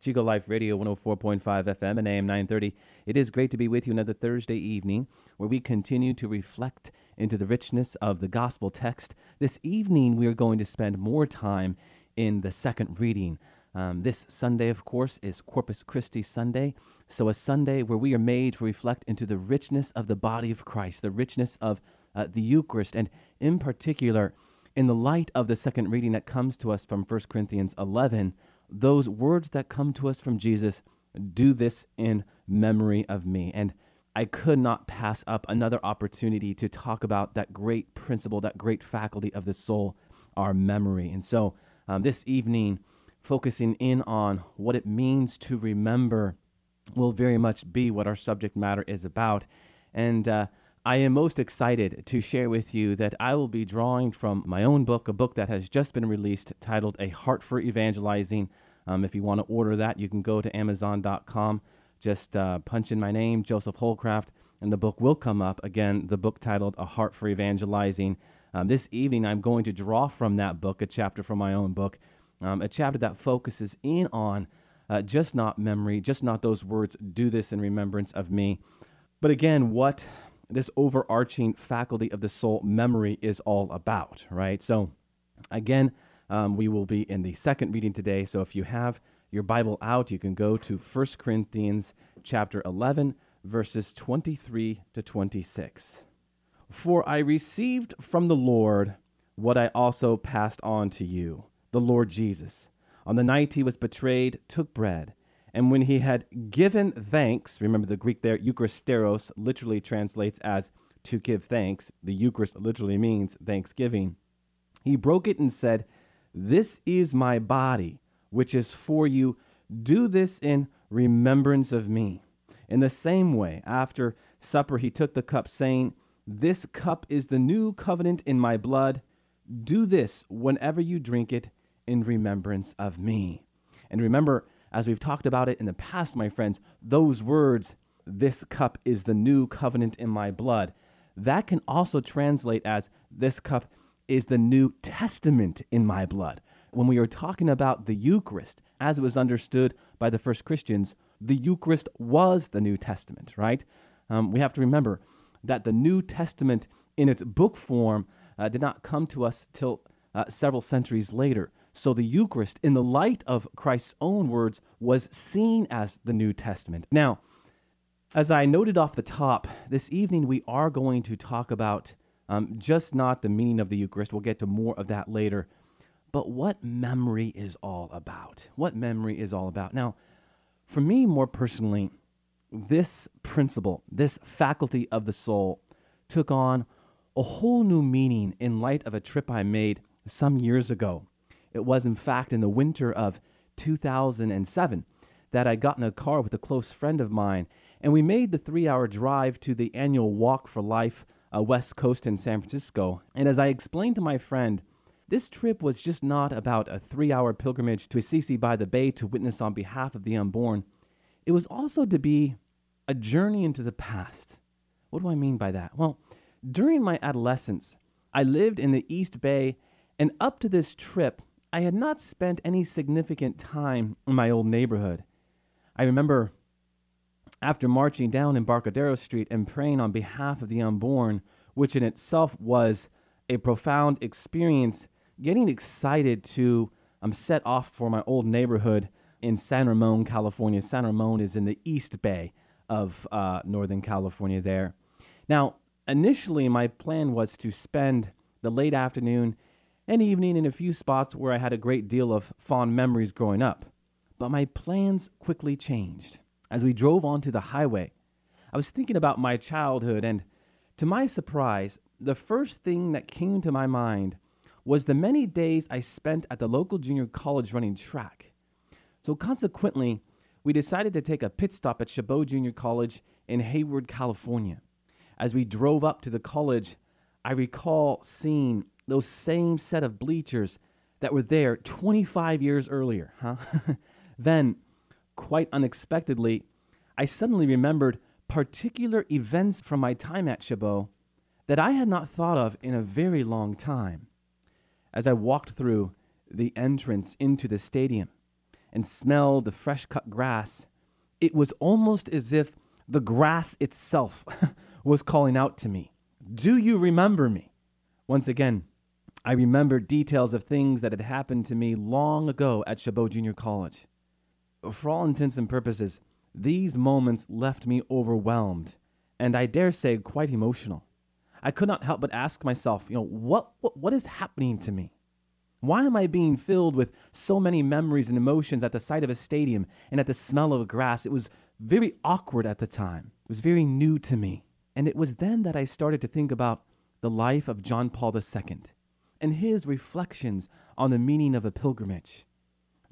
Chico Life Radio 104.5 FM and AM 930. It is great to be with you another Thursday evening where we continue to reflect into the richness of the gospel text. This evening, we are going to spend more time in the second reading. Um, this Sunday, of course, is Corpus Christi Sunday. So, a Sunday where we are made to reflect into the richness of the body of Christ, the richness of uh, the Eucharist, and in particular, in the light of the second reading that comes to us from 1 Corinthians 11, those words that come to us from Jesus do this in memory of me. And I could not pass up another opportunity to talk about that great principle, that great faculty of the soul, our memory. And so um, this evening, focusing in on what it means to remember will very much be what our subject matter is about. And uh, I am most excited to share with you that I will be drawing from my own book, a book that has just been released titled A Heart for Evangelizing. Um, if you want to order that, you can go to Amazon.com, just uh, punch in my name, Joseph Holcraft, and the book will come up. Again, the book titled A Heart for Evangelizing. Um, this evening, I'm going to draw from that book a chapter from my own book, um, a chapter that focuses in on uh, just not memory, just not those words, do this in remembrance of me. But again, what this overarching faculty of the soul memory is all about, right? So, again, um, we will be in the second reading today. So, if you have your Bible out, you can go to 1 Corinthians chapter 11, verses 23 to 26. For I received from the Lord what I also passed on to you, the Lord Jesus. On the night he was betrayed, took bread. And when he had given thanks, remember the Greek there, Eucharisteros, literally translates as to give thanks. The Eucharist literally means thanksgiving. He broke it and said, This is my body, which is for you. Do this in remembrance of me. In the same way, after supper, he took the cup, saying, This cup is the new covenant in my blood. Do this whenever you drink it in remembrance of me. And remember, as we've talked about it in the past, my friends, those words, this cup is the new covenant in my blood, that can also translate as this cup is the New Testament in my blood. When we are talking about the Eucharist, as it was understood by the first Christians, the Eucharist was the New Testament, right? Um, we have to remember that the New Testament in its book form uh, did not come to us till uh, several centuries later. So the Eucharist, in the light of Christ's own words, was seen as the New Testament. Now, as I noted off the top, this evening we are going to talk about um, just not the meaning of the Eucharist. We'll get to more of that later. But what memory is all about. What memory is all about. Now, for me, more personally, this principle, this faculty of the soul, took on a whole new meaning in light of a trip I made some years ago. It was, in fact, in the winter of 2007 that I got in a car with a close friend of mine, and we made the three hour drive to the annual Walk for Life uh, West Coast in San Francisco. And as I explained to my friend, this trip was just not about a three hour pilgrimage to Assisi by the Bay to witness on behalf of the unborn. It was also to be a journey into the past. What do I mean by that? Well, during my adolescence, I lived in the East Bay, and up to this trip, I had not spent any significant time in my old neighborhood. I remember after marching down Embarcadero Street and praying on behalf of the unborn, which in itself was a profound experience, getting excited to um, set off for my old neighborhood in San Ramon, California. San Ramon is in the East Bay of uh, Northern California there. Now, initially, my plan was to spend the late afternoon and evening in a few spots where I had a great deal of fond memories growing up. But my plans quickly changed. As we drove onto the highway, I was thinking about my childhood, and to my surprise, the first thing that came to my mind was the many days I spent at the local junior college running track. So, consequently, we decided to take a pit stop at Chabot Junior College in Hayward, California. As we drove up to the college, I recall seeing those same set of bleachers that were there 25 years earlier, huh? then, quite unexpectedly, I suddenly remembered particular events from my time at Chabot that I had not thought of in a very long time. As I walked through the entrance into the stadium and smelled the fresh cut grass, it was almost as if the grass itself was calling out to me, Do you remember me? Once again, I remembered details of things that had happened to me long ago at Chabot Junior College. For all intents and purposes, these moments left me overwhelmed, and I dare say quite emotional. I could not help but ask myself, you know, what, what, what is happening to me? Why am I being filled with so many memories and emotions at the sight of a stadium and at the smell of grass? It was very awkward at the time. It was very new to me. And it was then that I started to think about the life of John Paul II and his reflections on the meaning of a pilgrimage.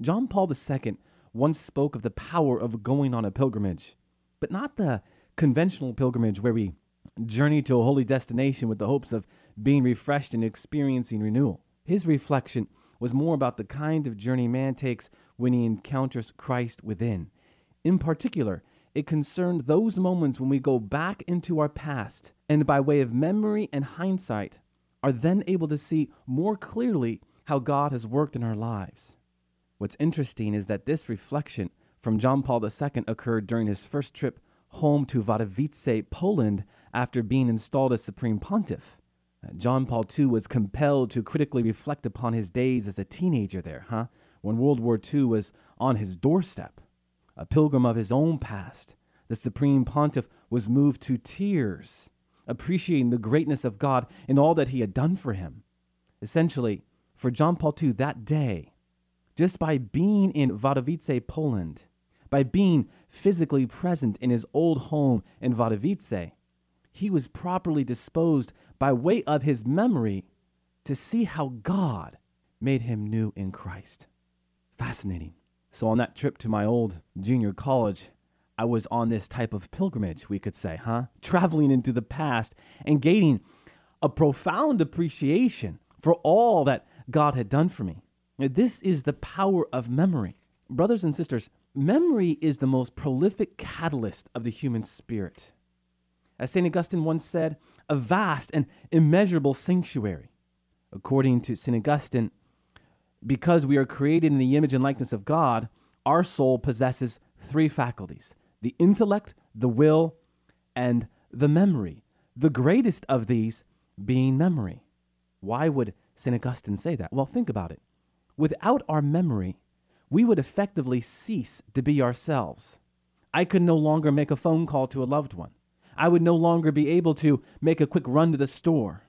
John Paul II once spoke of the power of going on a pilgrimage, but not the conventional pilgrimage where we journey to a holy destination with the hopes of being refreshed and experiencing renewal. His reflection was more about the kind of journey man takes when he encounters Christ within. In particular, it concerned those moments when we go back into our past and, by way of memory and hindsight, are then able to see more clearly how God has worked in our lives. What's interesting is that this reflection from John Paul II occurred during his first trip home to Wadowice, Poland, after being installed as Supreme Pontiff. Uh, John Paul II was compelled to critically reflect upon his days as a teenager there, huh? When World War II was on his doorstep. A pilgrim of his own past, the Supreme Pontiff was moved to tears, appreciating the greatness of God and all that he had done for him. Essentially, for John Paul II that day, just by being in Wadowice, Poland, by being physically present in his old home in Wadowice, he was properly disposed by way of his memory to see how God made him new in Christ. Fascinating. So, on that trip to my old junior college, I was on this type of pilgrimage, we could say, huh? Traveling into the past and gaining a profound appreciation for all that God had done for me. This is the power of memory. Brothers and sisters, memory is the most prolific catalyst of the human spirit. As St. Augustine once said, a vast and immeasurable sanctuary. According to St. Augustine, because we are created in the image and likeness of God, our soul possesses three faculties the intellect, the will, and the memory. The greatest of these being memory. Why would St. Augustine say that? Well, think about it. Without our memory, we would effectively cease to be ourselves. I could no longer make a phone call to a loved one. I would no longer be able to make a quick run to the store,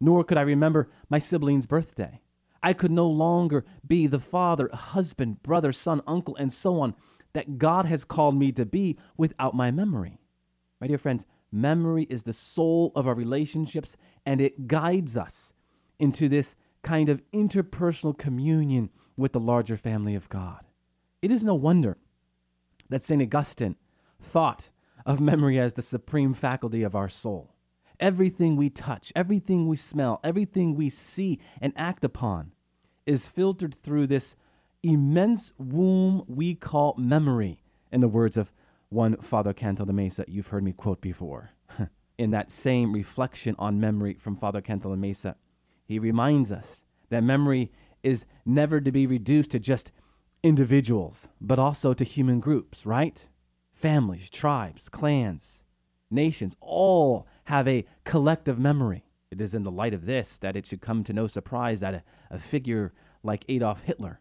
nor could I remember my sibling's birthday. I could no longer be the father, husband, brother, son, uncle, and so on that God has called me to be without my memory. My dear friends, memory is the soul of our relationships and it guides us into this kind of interpersonal communion with the larger family of God. It is no wonder that St. Augustine thought of memory as the supreme faculty of our soul. Everything we touch, everything we smell, everything we see and act upon is filtered through this immense womb we call memory, in the words of one Father Cantalamessa you've heard me quote before. in that same reflection on memory from Father Cantalamessa, he reminds us that memory is never to be reduced to just individuals, but also to human groups, right? Families, tribes, clans, nations, all have a collective memory. It is in the light of this that it should come to no surprise that a, a figure like Adolf Hitler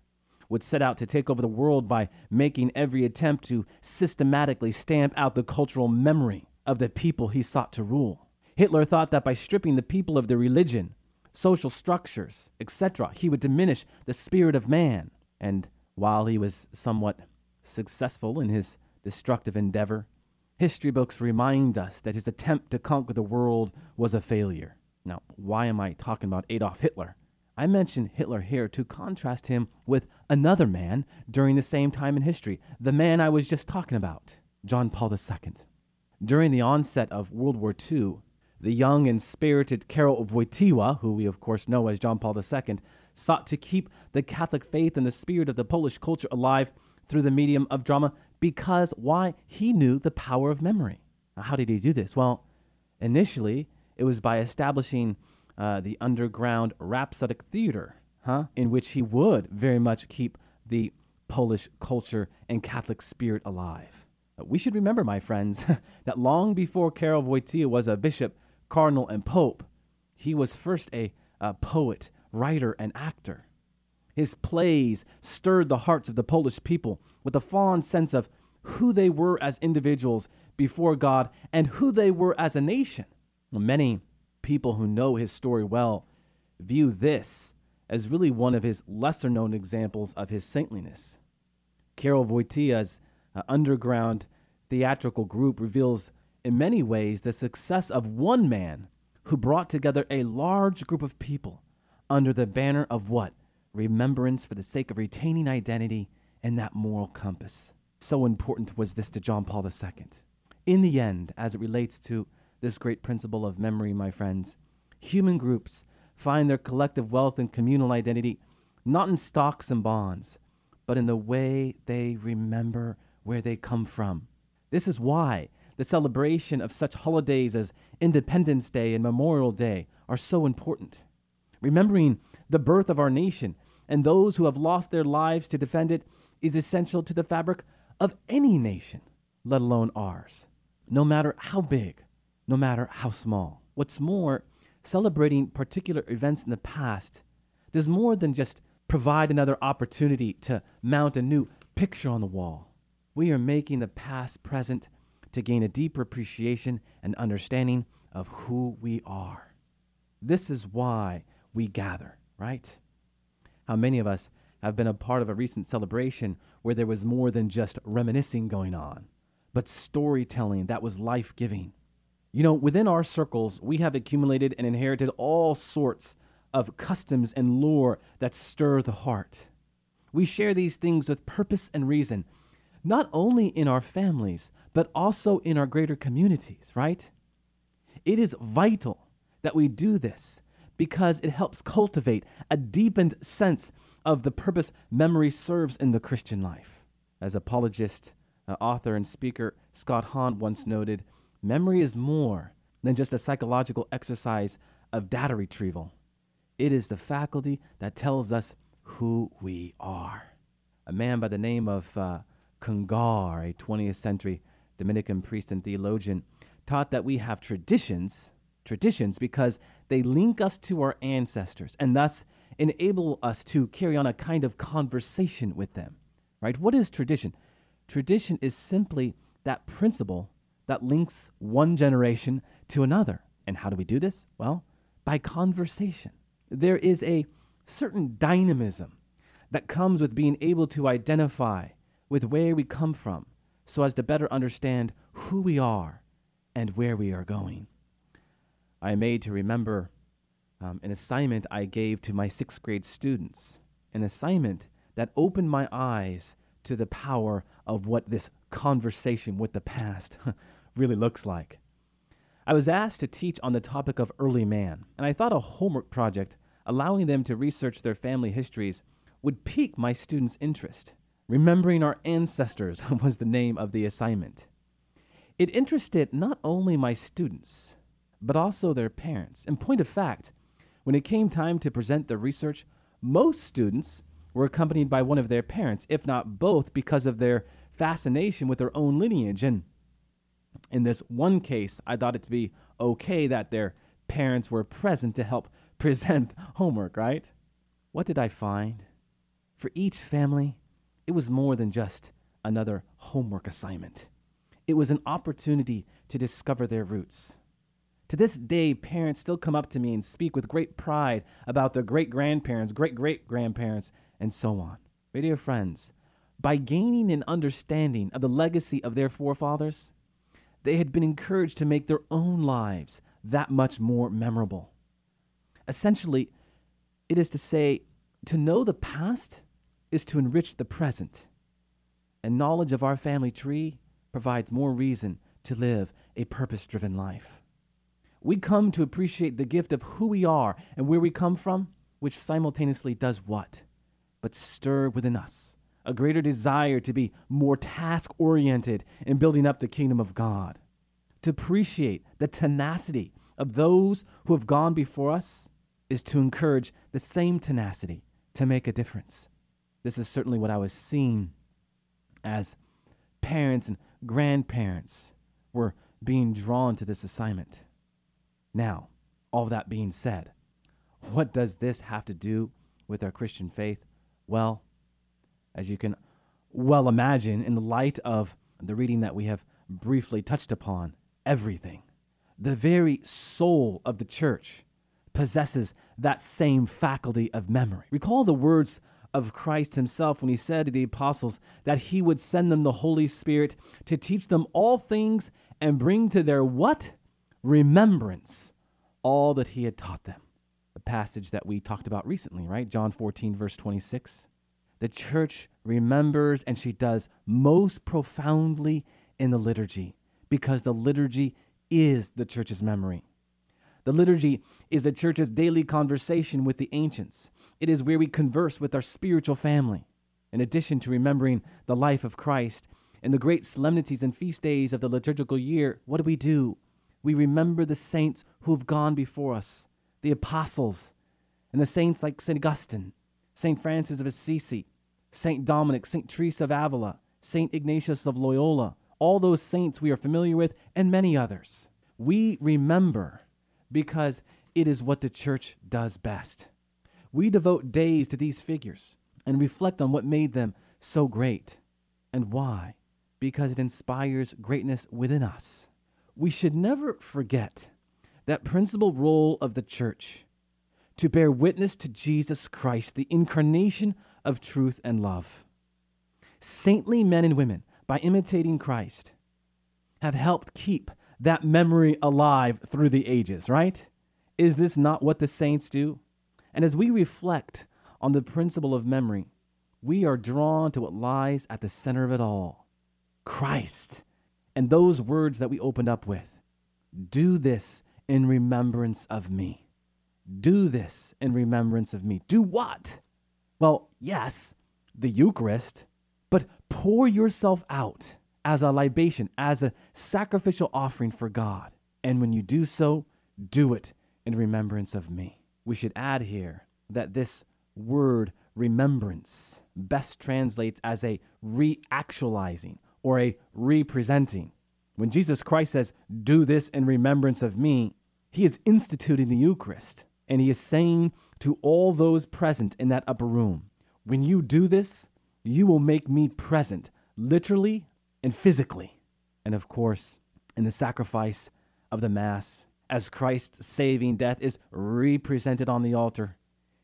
would set out to take over the world by making every attempt to systematically stamp out the cultural memory of the people he sought to rule. Hitler thought that by stripping the people of their religion, social structures, etc., he would diminish the spirit of man. And while he was somewhat successful in his destructive endeavor, history books remind us that his attempt to conquer the world was a failure. Now, why am I talking about Adolf Hitler? I mention Hitler here to contrast him with another man during the same time in history, the man I was just talking about, John Paul II. During the onset of World War II, the young and spirited Karol Wojtyła, who we of course know as John Paul II, sought to keep the Catholic faith and the spirit of the Polish culture alive through the medium of drama because why? He knew the power of memory. Now, how did he do this? Well, initially, it was by establishing uh, the underground Rhapsodic Theater, huh? in which he would very much keep the Polish culture and Catholic spirit alive. We should remember, my friends, that long before Karol Wojtyła was a bishop, cardinal, and pope, he was first a, a poet, writer, and actor. His plays stirred the hearts of the Polish people with a fond sense of who they were as individuals before God and who they were as a nation. Many people who know his story well view this as really one of his lesser known examples of his saintliness. Karol Wojtyła's uh, underground theatrical group reveals in many ways the success of one man who brought together a large group of people under the banner of what? remembrance for the sake of retaining identity and that moral compass. So important was this to John Paul II. In the end, as it relates to this great principle of memory, my friends, human groups find their collective wealth and communal identity not in stocks and bonds, but in the way they remember where they come from. This is why the celebration of such holidays as Independence Day and Memorial Day are so important. Remembering the birth of our nation and those who have lost their lives to defend it is essential to the fabric of any nation, let alone ours, no matter how big, no matter how small. What's more, celebrating particular events in the past does more than just provide another opportunity to mount a new picture on the wall. We are making the past present to gain a deeper appreciation and understanding of who we are. This is why we gather, right? How many of us have been a part of a recent celebration where there was more than just reminiscing going on, but storytelling that was life giving? You know, within our circles, we have accumulated and inherited all sorts of customs and lore that stir the heart. We share these things with purpose and reason, not only in our families, but also in our greater communities, right? It is vital that we do this because it helps cultivate a deepened sense of the purpose memory serves in the Christian life. As apologist, uh, author, and speaker Scott Hahn once noted, memory is more than just a psychological exercise of data retrieval. It is the faculty that tells us who we are. A man by the name of uh, Congar, a 20th century Dominican priest and theologian, taught that we have traditions, traditions because they link us to our ancestors and thus enable us to carry on a kind of conversation with them. Right? What is tradition? Tradition is simply that principle that links one generation to another. And how do we do this? Well, by conversation. There is a certain dynamism that comes with being able to identify with where we come from so as to better understand who we are and where we are going. I made to remember um, an assignment I gave to my sixth grade students, an assignment that opened my eyes to the power of what this conversation with the past really looks like. I was asked to teach on the topic of early man, and I thought a homework project allowing them to research their family histories would pique my students' interest. Remembering Our Ancestors was the name of the assignment. It interested not only my students, but also their parents. In point of fact, when it came time to present the research, most students were accompanied by one of their parents, if not both, because of their fascination with their own lineage. And in this one case, I thought it to be okay that their parents were present to help present homework, right? What did I find? For each family, it was more than just another homework assignment. It was an opportunity to discover their roots, to this day, parents still come up to me and speak with great pride about their great grandparents, great great grandparents, and so on. My dear friends, by gaining an understanding of the legacy of their forefathers, they had been encouraged to make their own lives that much more memorable. Essentially, it is to say, to know the past is to enrich the present, and knowledge of our family tree provides more reason to live a purpose driven life. We come to appreciate the gift of who we are and where we come from, which simultaneously does what? But stir within us a greater desire to be more task oriented in building up the kingdom of God. To appreciate the tenacity of those who have gone before us is to encourage the same tenacity to make a difference. This is certainly what I was seeing as parents and grandparents were being drawn to this assignment. Now, all that being said, what does this have to do with our Christian faith? Well, as you can well imagine, in the light of the reading that we have briefly touched upon, everything. The very soul of the church possesses that same faculty of memory. Recall the words of Christ himself when he said to the apostles that he would send them the Holy Spirit to teach them all things and bring to their what? Remembrance all that he had taught them. The passage that we talked about recently, right? John 14, verse 26. The church remembers and she does most profoundly in the liturgy because the liturgy is the church's memory. The liturgy is the church's daily conversation with the ancients. It is where we converse with our spiritual family. In addition to remembering the life of Christ and the great solemnities and feast days of the liturgical year, what do we do? We remember the saints who have gone before us, the apostles, and the saints like St. Augustine, St. Francis of Assisi, St. Dominic, St. Teresa of Avila, St. Ignatius of Loyola, all those saints we are familiar with, and many others. We remember because it is what the church does best. We devote days to these figures and reflect on what made them so great. And why? Because it inspires greatness within us. We should never forget that principal role of the church to bear witness to Jesus Christ, the incarnation of truth and love. Saintly men and women, by imitating Christ, have helped keep that memory alive through the ages, right? Is this not what the saints do? And as we reflect on the principle of memory, we are drawn to what lies at the center of it all Christ. And those words that we opened up with do this in remembrance of me. Do this in remembrance of me. Do what? Well, yes, the Eucharist, but pour yourself out as a libation, as a sacrificial offering for God. And when you do so, do it in remembrance of me. We should add here that this word remembrance best translates as a reactualizing or a representing. When Jesus Christ says, Do this in remembrance of me, he is instituting the Eucharist. And he is saying to all those present in that upper room, When you do this, you will make me present, literally and physically. And of course, in the sacrifice of the Mass, as Christ's saving death is represented on the altar,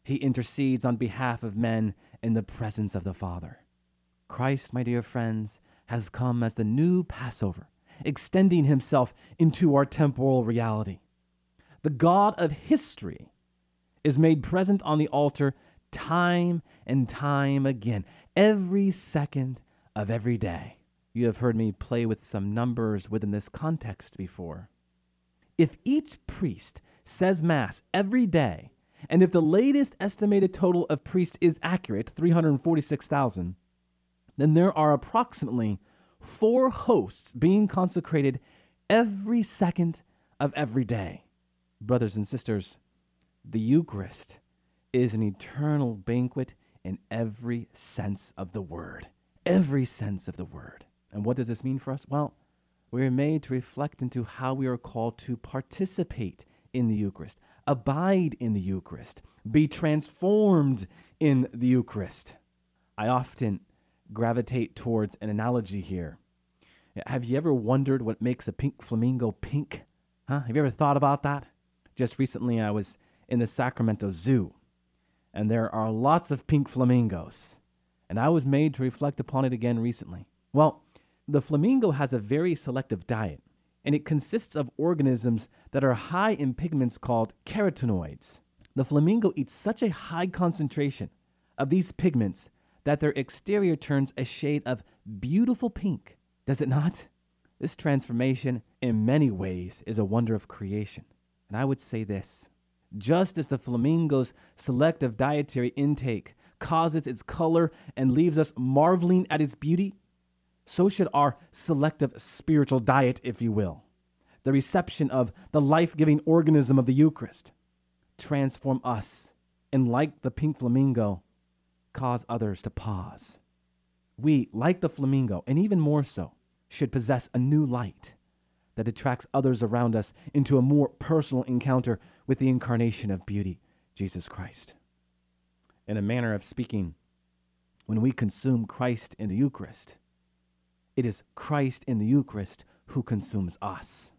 he intercedes on behalf of men in the presence of the Father. Christ, my dear friends, has come as the new Passover, extending himself into our temporal reality. The God of history is made present on the altar time and time again, every second of every day. You have heard me play with some numbers within this context before. If each priest says Mass every day, and if the latest estimated total of priests is accurate, 346,000, then there are approximately four hosts being consecrated every second of every day. Brothers and sisters, the Eucharist is an eternal banquet in every sense of the word. Every sense of the word. And what does this mean for us? Well, we are made to reflect into how we are called to participate in the Eucharist, abide in the Eucharist, be transformed in the Eucharist. I often gravitate towards an analogy here. Have you ever wondered what makes a pink flamingo pink? Huh? Have you ever thought about that? Just recently, I was in the Sacramento Zoo, and there are lots of pink flamingos. And I was made to reflect upon it again recently. Well, the flamingo has a very selective diet, and it consists of organisms that are high in pigments called carotenoids. The flamingo eats such a high concentration of these pigments that their exterior turns a shade of beautiful pink, does it not? This transformation, in many ways, is a wonder of creation. And I would say this just as the flamingo's selective dietary intake causes its color and leaves us marveling at its beauty, so should our selective spiritual diet, if you will, the reception of the life giving organism of the Eucharist, transform us and, like the pink flamingo, cause others to pause. We, like the flamingo, and even more so, should possess a new light that attracts others around us into a more personal encounter with the incarnation of beauty, Jesus Christ. In a manner of speaking, when we consume Christ in the Eucharist, it is Christ in the Eucharist who consumes us.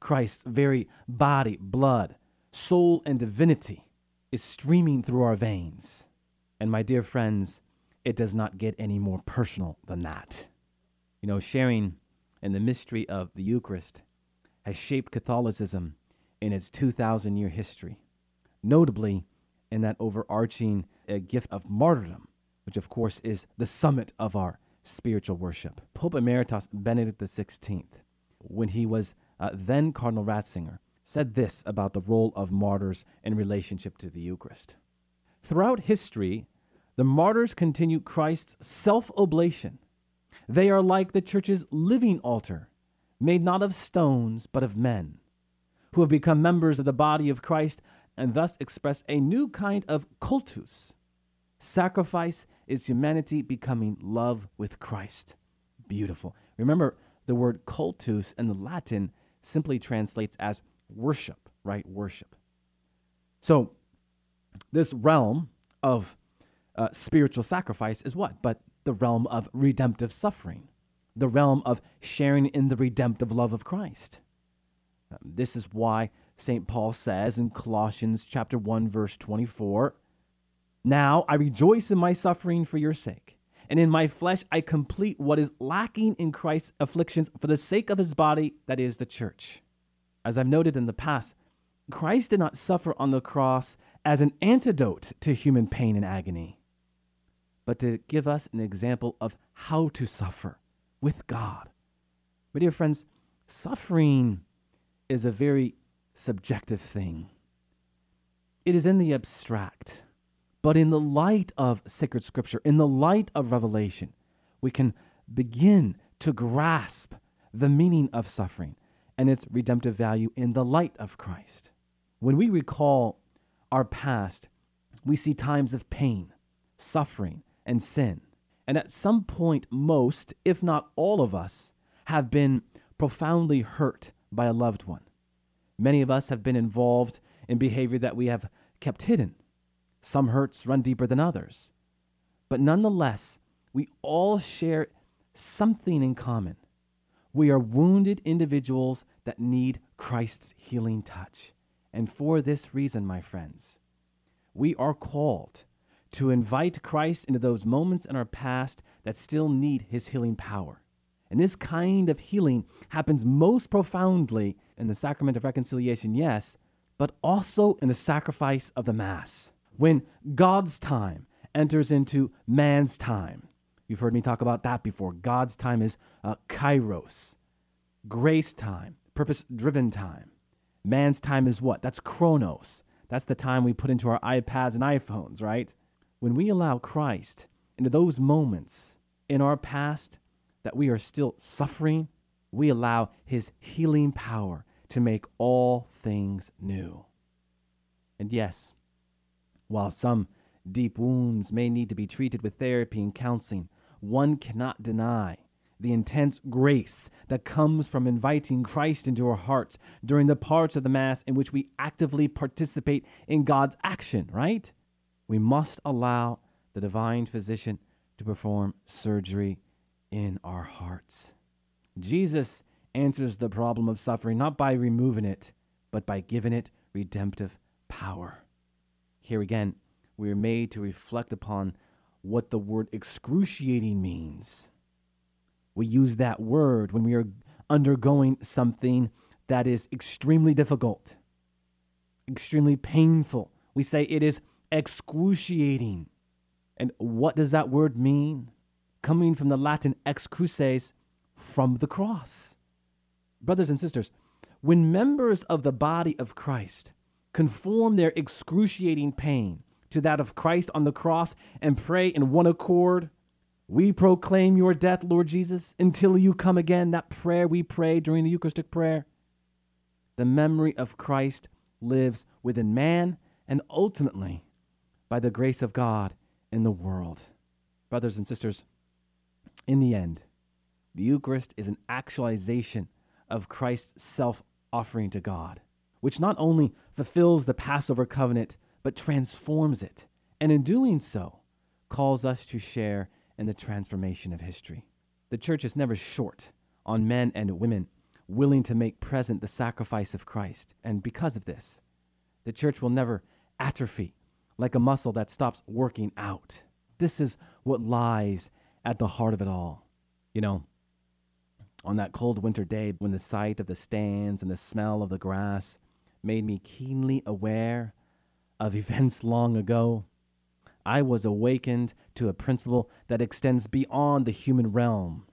Christ's very body, blood, soul, and divinity is streaming through our veins. And my dear friends, it does not get any more personal than that. You know, sharing in the mystery of the Eucharist has shaped Catholicism in its 2,000 year history, notably in that overarching uh, gift of martyrdom, which of course is the summit of our spiritual worship. Pope Emeritus Benedict XVI, when he was uh, then Cardinal Ratzinger, said this about the role of martyrs in relationship to the Eucharist. Throughout history, the martyrs continue Christ's self oblation. They are like the church's living altar, made not of stones, but of men, who have become members of the body of Christ and thus express a new kind of cultus. Sacrifice is humanity becoming love with Christ. Beautiful. Remember, the word cultus in the Latin simply translates as worship, right? Worship. So, this realm of uh, spiritual sacrifice is what? But the realm of redemptive suffering, the realm of sharing in the redemptive love of Christ. Um, this is why St. Paul says in Colossians chapter 1 verse 24, "Now I rejoice in my suffering for your sake, and in my flesh I complete what is lacking in Christ's afflictions for the sake of his body, that is the church." As I've noted in the past, Christ did not suffer on the cross as an antidote to human pain and agony, but to give us an example of how to suffer with God. My dear friends, suffering is a very subjective thing. It is in the abstract, but in the light of sacred scripture, in the light of revelation, we can begin to grasp the meaning of suffering and its redemptive value in the light of Christ. When we recall our past, we see times of pain, suffering, and sin. And at some point, most, if not all of us, have been profoundly hurt by a loved one. Many of us have been involved in behavior that we have kept hidden. Some hurts run deeper than others. But nonetheless, we all share something in common we are wounded individuals that need Christ's healing touch. And for this reason, my friends, we are called to invite Christ into those moments in our past that still need his healing power. And this kind of healing happens most profoundly in the sacrament of reconciliation, yes, but also in the sacrifice of the Mass. When God's time enters into man's time, You've heard me talk about that before. God's time is uh, kairos, grace time, purpose driven time. Man's time is what? That's chronos. That's the time we put into our iPads and iPhones, right? When we allow Christ into those moments in our past that we are still suffering, we allow his healing power to make all things new. And yes, while some deep wounds may need to be treated with therapy and counseling, one cannot deny the intense grace that comes from inviting Christ into our hearts during the parts of the Mass in which we actively participate in God's action, right? We must allow the divine physician to perform surgery in our hearts. Jesus answers the problem of suffering not by removing it, but by giving it redemptive power. Here again, we are made to reflect upon what the word excruciating means. We use that word when we are undergoing something that is extremely difficult, extremely painful. We say it is excruciating. And what does that word mean? Coming from the Latin ex cruces, from the cross. Brothers and sisters, when members of the body of Christ conform their excruciating pain to that of Christ on the cross and pray in one accord, we proclaim your death, Lord Jesus, until you come again. That prayer we pray during the Eucharistic prayer. The memory of Christ lives within man and ultimately by the grace of God in the world. Brothers and sisters, in the end, the Eucharist is an actualization of Christ's self offering to God, which not only fulfills the Passover covenant, but transforms it, and in doing so, calls us to share in the transformation of history. The church is never short on men and women willing to make present the sacrifice of Christ, and because of this, the church will never atrophy like a muscle that stops working out. This is what lies at the heart of it all. You know, on that cold winter day when the sight of the stands and the smell of the grass made me keenly aware of events long ago, I was awakened to a principle that extends beyond the human realm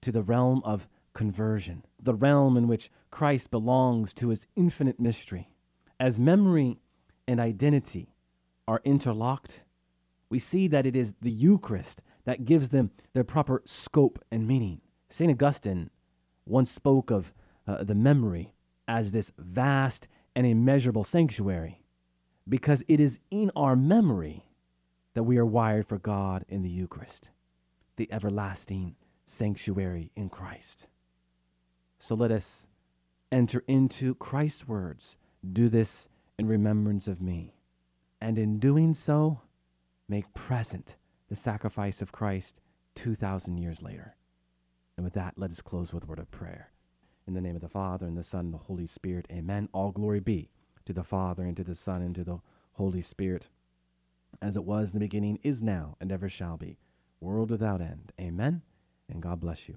to the realm of conversion, the realm in which Christ belongs to his infinite mystery. As memory and identity are interlocked, we see that it is the Eucharist that gives them their proper scope and meaning. St. Augustine once spoke of uh, the memory as this vast and immeasurable sanctuary because it is in our memory that we are wired for God in the Eucharist, the everlasting sanctuary in Christ. So let us enter into Christ's words do this in remembrance of me. And in doing so, make present the sacrifice of Christ 2,000 years later. And with that, let us close with a word of prayer. In the name of the Father, and the Son, and the Holy Spirit, amen. All glory be to the Father, and to the Son, and to the Holy Spirit, as it was in the beginning, is now, and ever shall be, world without end. Amen. And God bless you.